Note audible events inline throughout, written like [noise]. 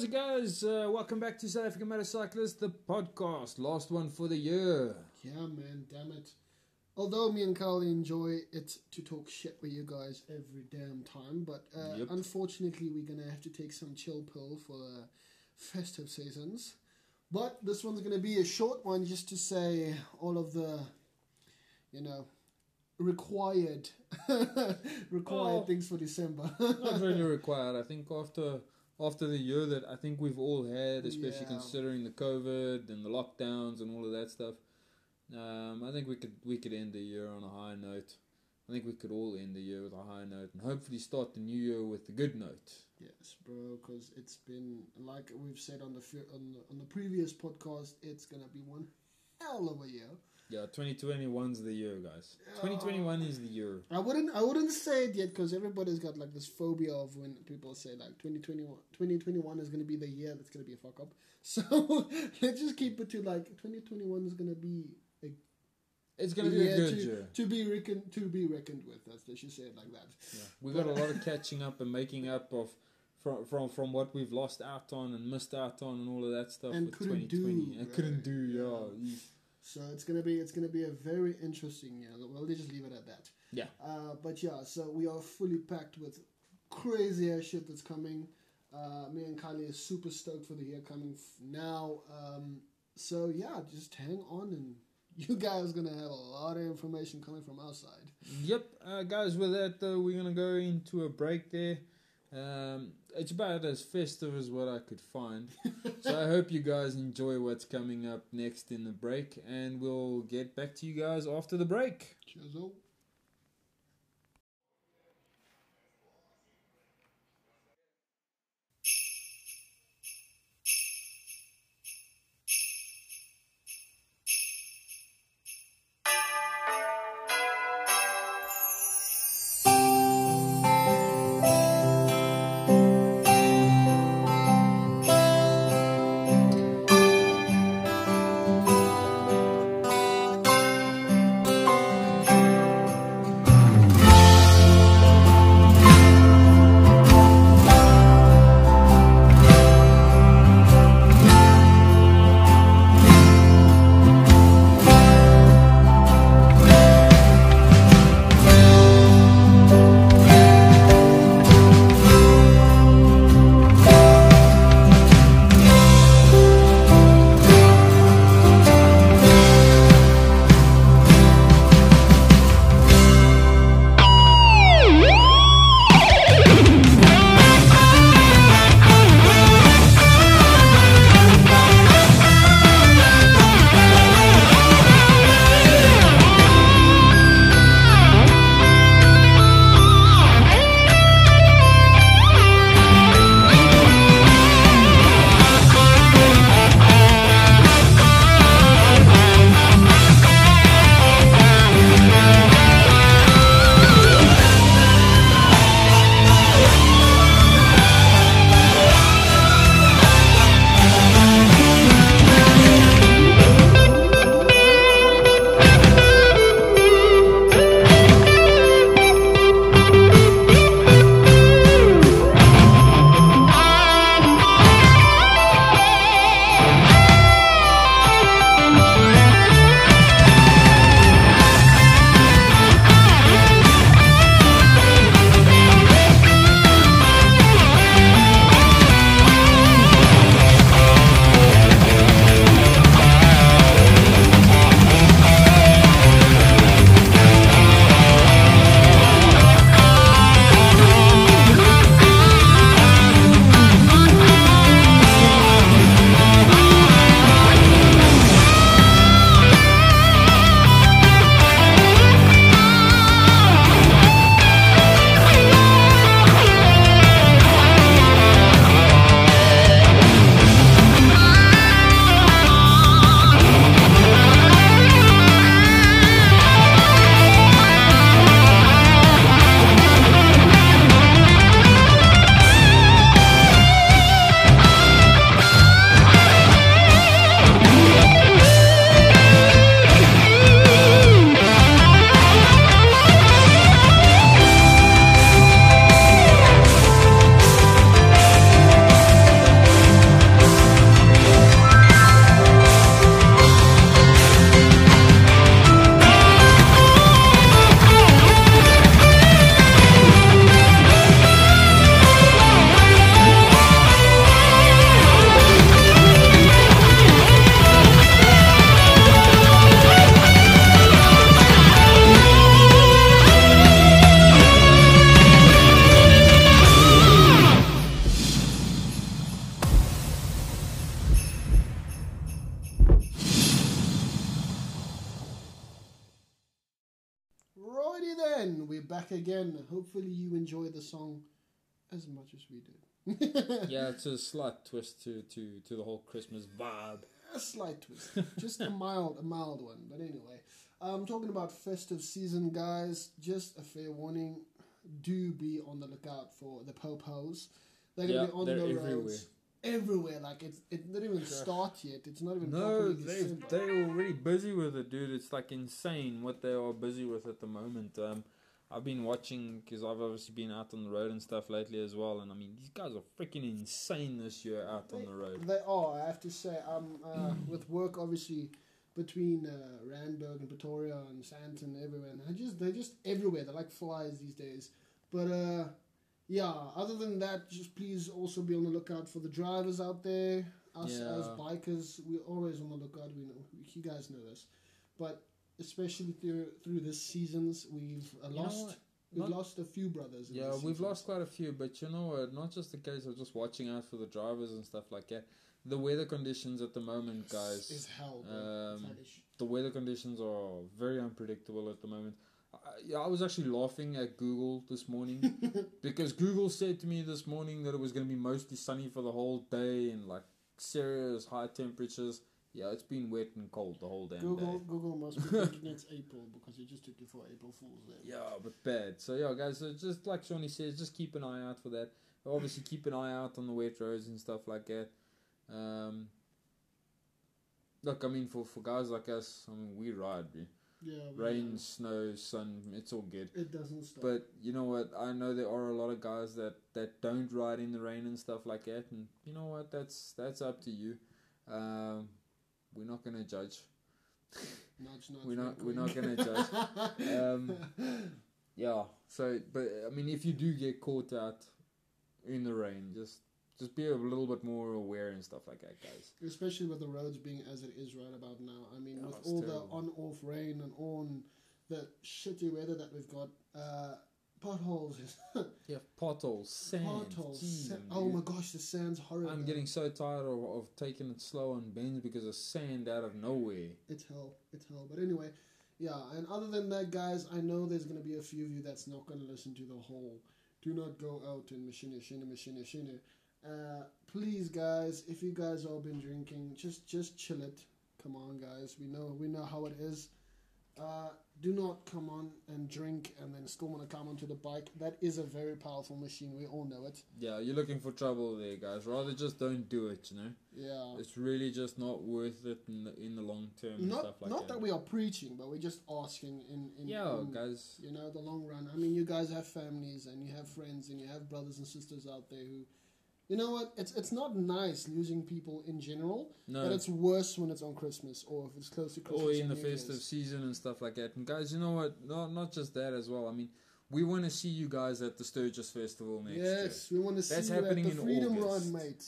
How's it guys? Uh, welcome back to South African Motorcyclist, the podcast. Last one for the year. Yeah, man, damn it. Although me and Carl enjoy it to talk shit with you guys every damn time, but uh, Yep. unfortunately we're gonna have to take some chill pill for the festive seasons. But this one's gonna be a short one just to say all of the, you know, required [laughs] required Oh. things for December. Not really [laughs] required. I think after after the year that I think we've all had, especially Yeah. considering the COVID and the lockdowns and all of that stuff, um, I think we could we could end the year on a high note. I think we could all end the year with a high note and hopefully start the new year with a good note. Yes, bro, because it's been like we've said on the on the, on the previous podcast, it's gonna be one hell of a year. Yeah, 2021's the year, guys. 2021 is the year. I wouldn't I wouldn't say it yet because everybody's got like this phobia of when people say like 2021, 2021 is gonna be the year that's gonna be a fuck up. [laughs] So let's just keep it to like 2021 is gonna be a It's gonna be a good to, year. to be reckoned to be reckoned with. That's they should say it like that. Yeah. We got a lot of [laughs] catching up and making up of from from from what we've lost out on and missed out on and all of that stuff And with couldn't 2020 do, and couldn't do. Yeah. Yeah. So it's gonna be it's gonna be a very interesting year. Well, let's just leave it at that. Yeah. Uh, but yeah, so we are fully packed with crazy ass shit that's coming. Uh, me and Kylie are super stoked for the year coming f- now. Um, so yeah, just hang on and [laughs] you guys gonna have a lot of information coming from our side. Yep, uh, guys. With that though, we're gonna go into a break there. Um, it's about as festive as what I could find. [laughs] so I hope you guys enjoy what's coming up next in the break, and we'll get back to you guys after the break. Cheers, enjoy the song as much as we did. [laughs] yeah, it's a slight twist to, to, to the whole Christmas vibe. A slight twist, just a mild, a mild one. But anyway, I'm talking about festive season, guys. Just a fair warning: do be on the lookout for the popos. They're gonna Yeah, be on they're the everywhere. roads everywhere. Like it's it didn't even start yet. It's not even No, They they're already busy with it, dude. It's like insane what they are busy with at the moment. Um, I've been watching because I've obviously been out on the road and stuff lately as well, and I mean these guys are freaking insane this year out on the road. They are. I have to say, um, uh, with work obviously between uh, Randburg and Pretoria and Sandton everywhere, and I just they're just everywhere. They're like flies these days. But uh, yeah. Other than that, just please also be on the lookout for the drivers out there. Us Yeah. as bikers, we're always on the lookout. We know you guys know this, but especially through through this seasons, we've uh, lost. We've Not- lost a few brothers. in Yeah, we've lost quite a few, but you know what? Not just the case of just watching out for the drivers and stuff like that. The weather conditions at the moment, guys, Is hell. Um, the weather conditions are very unpredictable at the moment. I, yeah, I was actually laughing at Google this morning [laughs] because Google said to me this morning that it was going to be mostly sunny for the whole day and like serious high temperatures. Yeah, it's been wet and cold the whole damn Google day. Google must be [laughs] thinking it's April because you just took you for April Fool's Day. Yeah, but bad. So yeah, guys, so just like Shawnee says, just keep an eye out for that. Obviously, keep an eye out on the wet roads and stuff like that. Um, look, I mean, for for guys like us, I mean, we ride. Yeah. rain, know. snow, sun, it's all good. It doesn't stop. But you know what? I know there are a lot of guys that, that don't ride in the rain and stuff like that, and you know what? That's that's up to you. Um, we're not gonna judge. nudge, nudge, we're not we're not gonna judge. Um, [laughs] yeah. So, but I mean, if you do get caught out in the rain, just just be a little bit more aware and stuff like that, guys. Especially with the roads being as it is right about now. I mean, Yeah, with all terrible. the on-off rain and on the shitty weather that we've got, uh, potholes, [laughs] Yeah, potholes, sand. potholes. jeez, sa- dude. oh my gosh, the sand's horrible. I'm getting so tired of, of taking it slow on bends because of sand out of nowhere. It's hell. It's hell. But anyway, yeah. And other than that, guys, I know there's gonna be a few of you that's not gonna listen to the whole. Do not go out and machine, machine, machine, machine. Uh, please, guys, if you guys all been drinking, just just chill it. Come on, guys. We know we know how it is. Uh, do not come on and drink and then still want to come onto the bike. That is a very powerful machine. We all know it. Yeah, you're looking for trouble there, guys. Rather just don't do it. You know, Yeah. it's really just not worth it in the in the long term and Not stuff like not that. that we are preaching, but we're just asking in in, yeah, in guys. you know the long run i mean you guys have families and you have friends and you have brothers and sisters out there who you know what it's it's not nice losing people in general No, but it's worse when it's on christmas or if it's close to christmas or in the New festive Year's. season and stuff like that. And guys, you know what? Not not just that as well. I mean, we want to see you guys at the Sturgis Festival next year. yes we want to see That's you at happening the in freedom August. run mate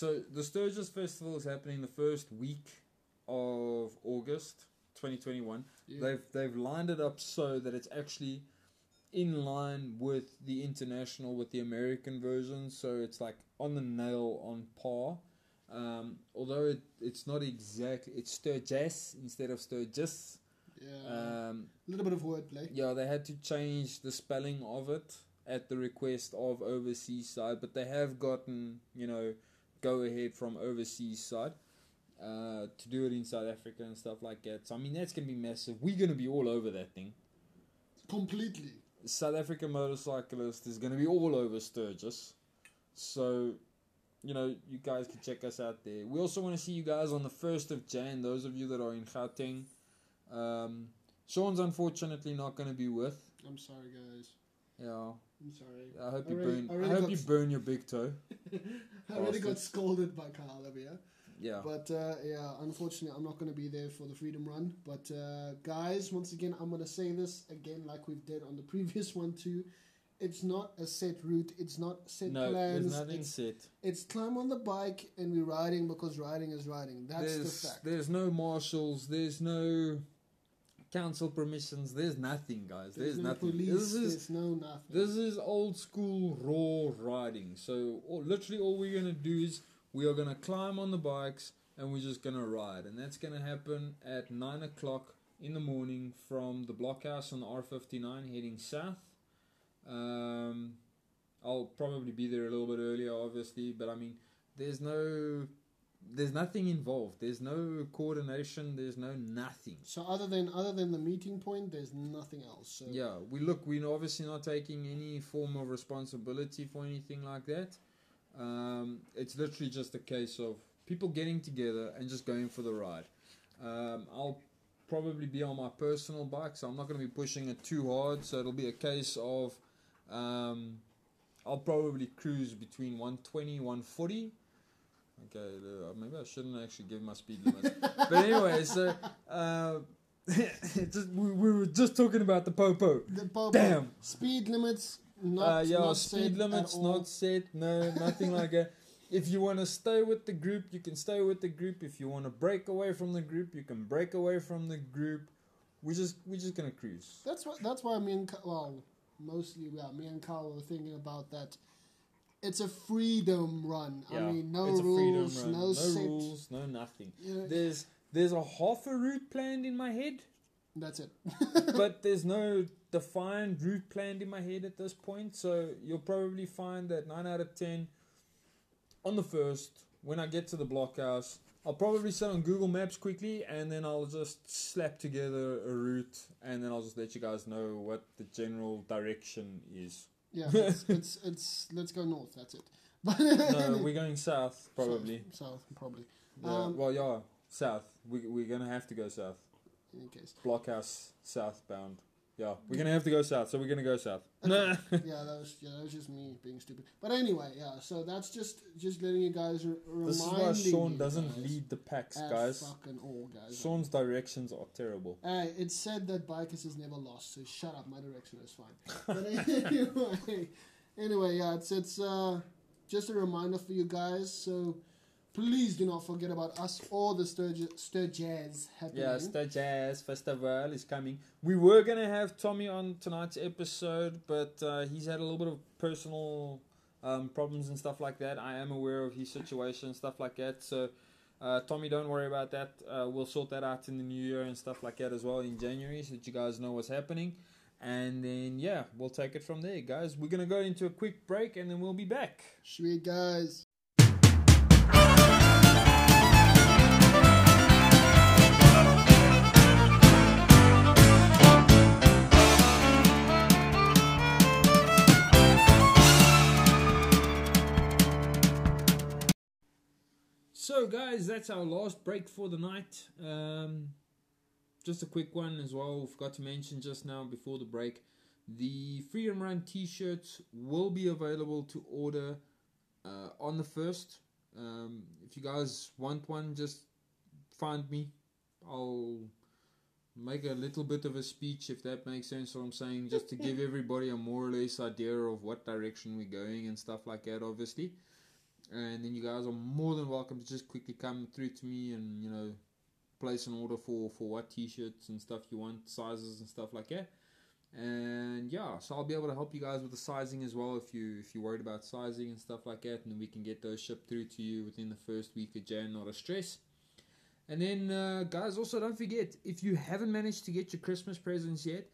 So the Sturgis Festival is happening the first week of August, 2021. Yeah. They've they've lined it up so that it's actually in line with the international, with the American version. So it's like on the nail, on par. Um, although it, it's not exact, it's Sturgis instead of Sturgis. yeah Um, a little bit of wordplay yeah, they had to change the spelling of it at the request of overseas side, but they have gotten you know go ahead from overseas side uh, to do it in South Africa and stuff like that. So I mean that's gonna be massive. We're gonna be all over that thing. completely South African motorcyclist is gonna be all over Sturgis, so you know you guys can check us out there. We also want to see you guys on the first of Jan. Those of you that are in Gauteng. Um, Sean's unfortunately not going to be with. i'm sorry guys Yeah, i'm sorry I hope you Already- burn. already I hope you burn your big toe. [laughs] i already got scolded by carl over here Yeah. But uh, yeah, unfortunately, I'm not going to be there for the Freedom Run. But uh, guys, once again, I'm going to say this again, like we've did on the previous one too. It's not a set route. It's not set no, plans. there's nothing It's, set. it's climb on the bike and we're riding because riding is riding. That's there's the fact. there's no marshals. There's no council permissions. There's nothing, guys. There's, no nothing. police. This is there's no nothing. This is old school raw riding. So all, literally, all we're gonna do is we are gonna climb on the bikes and we're just gonna ride, and that's gonna happen at nine o'clock in the morning from the blockhouse on the R59 heading south. Um, I'll probably be there a little bit earlier, obviously, but I mean, there's no, there's nothing involved. There's no coordination. There's no nothing. So other than other than the meeting point, there's nothing else. So Yeah, we look. We're obviously not taking any form of responsibility for anything like that. Um, it's literally just a case of people getting together and just going for the ride. Um, I'll probably be on my personal bike, so I'm not going to be pushing it too hard. So it'll be a case of um, I'll probably cruise between 120, 140. Okay, uh, maybe I shouldn't actually give my speed limit. [laughs] but anyway, so uh, [laughs] just, we, we were just talking about the popo. the Popo, Damn. speed limits not Uh, yeah, not speed limits not set. No, nothing like that. If you want to stay with the group, you can stay with the group. If you want to break away from the group, you can break away from the group. We just we're just gonna cruise. That's what. That's why me and well, mostly yeah, me and Carl were thinking about that. It's a freedom run. I mean, no rules, no, no set. rules, no nothing. know, There's there's a half a route planned in my head, that's it. [laughs] but there's no defined route planned in my head at this point. So you'll probably find that nine out of ten on the first, when I get to the blockhouse, I'll probably sit on Google Maps quickly and then I'll just slap together a route and then I'll just let you guys know what the general direction is. yeah, [laughs] it's, it's it's let's go north. That's it. [laughs] No, we're going south probably. south, south probably. Yeah, Um, well, yeah, south. We we're gonna have to go south. In case, Blockhouse southbound. Yeah, we're gonna have to go south, so we're gonna go south. [laughs] yeah, that was yeah, that was just me being stupid. But anyway, yeah. So that's just just letting you guys re- this is why Sean doesn't lead the packs, guys. Fucking all, guys. Sean's directions are terrible. Hey, it's said that bikers is never lost, so shut up. My direction is fine. But [laughs] anyway, anyway, yeah, it's it's uh, just a reminder for you guys. So please do not forget about us or the Sturge- Sturgis happening. Yeah, Star Jazz Festival is coming. We were gonna have Tommy on tonight's episode, but uh, he's had a little bit of personal um, problems and stuff like that. I am aware of his situation and stuff like that. So, uh, Tommy, don't worry about that. Uh, we'll sort that out in the new year and stuff like that as well in January, so that you guys know what's happening. And then yeah, we'll take it from there, guys. We're gonna go into a quick break, and then we'll be back. Sweet guys. So, guys, that's our last break for the night. Um, just a quick one as well. Forgot to mention just now before the break. The Freedom Run T-shirts will be available to order uh, on the first. Um, if you guys want one, just find me. I'll make a little bit of a speech if that makes sense. What I'm saying, just to give [laughs] everybody a more or less idea of what direction we're going and stuff like that. Obviously and then you guys are more than welcome to just quickly come through to me and you know place an order for for what t-shirts and stuff you want sizes and stuff like that. And yeah so i'll be able to help you guys with the sizing as well if you if you're worried about sizing and stuff like that. And then we can get those shipped through to you within the first week of jan not a stress. And then uh, guys also don't forget if you haven't managed to get your christmas presents yet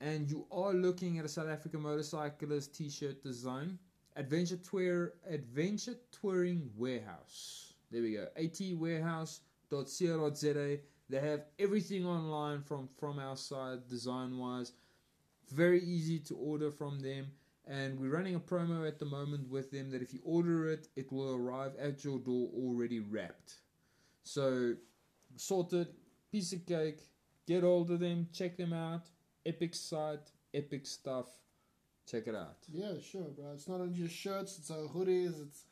and you are looking at a south african motorcyclist t-shirt design Adventure Tour Adventure Touring Warehouse. There we go. atwarehouse.co.za. They have everything online from from our side design wise. Very easy to order from them. And we're running a promo at the moment with them that if you order it, it will arrive at your door already wrapped. So sorted, piece of cake, get hold of them, check them out. Epic site, epic stuff. Check it out. Yeah, sure, bro. It's not only just shirts. It's uh, hoodies. It's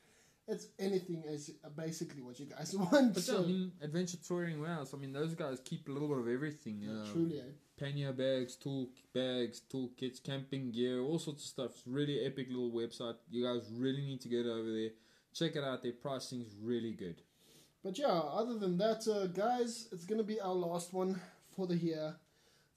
it's anything as basically what you guys [laughs] want. But yeah, I mean, Adventure Touring Warehouse, I mean, those guys keep a little bit of everything. yeah, Uh, truly, eh? pannier bags, tool bags, toolkits, camping gear, all sorts of stuff. It's really epic little website. You guys really need to get over there. Check it out. Their pricing's really good. But yeah, other than that, uh, guys, it's gonna be our last one for the year,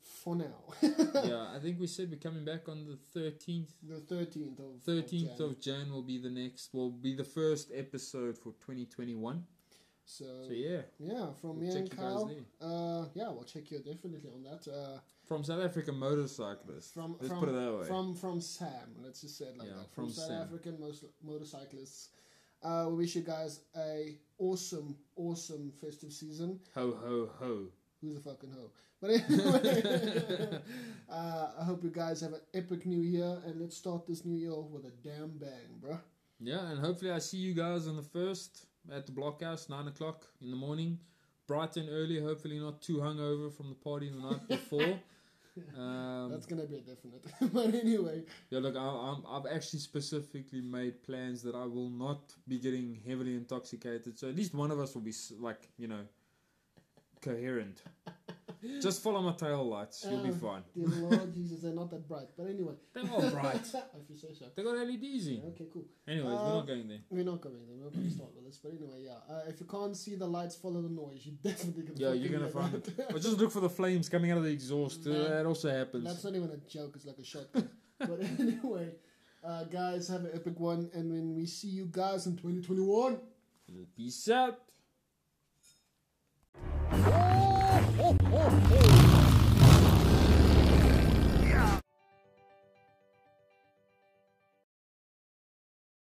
for now. [laughs] yeah, I think we said we're coming back on the 13th. the thirteenth of 13th Jan. of Jan will be the next, will be the first episode for 2021. So, So yeah, yeah, from We'll me and Kyle. Uh, yeah, we'll check you definitely on that. Uh, From South African motorcyclists. from Let's from, put it that way. from from Sam. Let's just say it like Yeah, that. From, from South Sam. African mos- motorcyclists. Uh, we wish you guys a awesome, awesome festive season. ho ho ho. Who's a fucking hoe? But anyway, [laughs] uh, I hope you guys have an epic new year, and let's start this new year off with a damn bang, bruh. Yeah, and hopefully I see you guys on the first at the blockhouse, nine o'clock in the morning, bright and early. Hopefully not too hungover from the party the night before. [laughs] um, That's gonna be a definite. [laughs] but anyway, yeah, look, I, I'm, I've actually specifically made plans that I will not be getting heavily intoxicated. So at least one of us will be like, you know, coherent. Just follow my tail lights. You'll be Um, fine. dear Lord Jesus, they're not that bright. But anyway, They're all bright. [laughs] if you say so. They got LEDs in. Okay, cool. Anyways, we're Uh, not going there. We're not going there. We're not going to start with this. But anyway, yeah. Uh, if you can't see the lights, follow the noise. You definitely can. Yeah, you're gonna find it. [laughs] Or just look for the flames coming out of the exhaust. Uh, Man, that also happens. That's not even a joke. It's like a shotgun. [laughs] but anyway, uh, guys, have an epic one. And when we see you guys in 2021. Peace out. Oh, oh, oh, oh.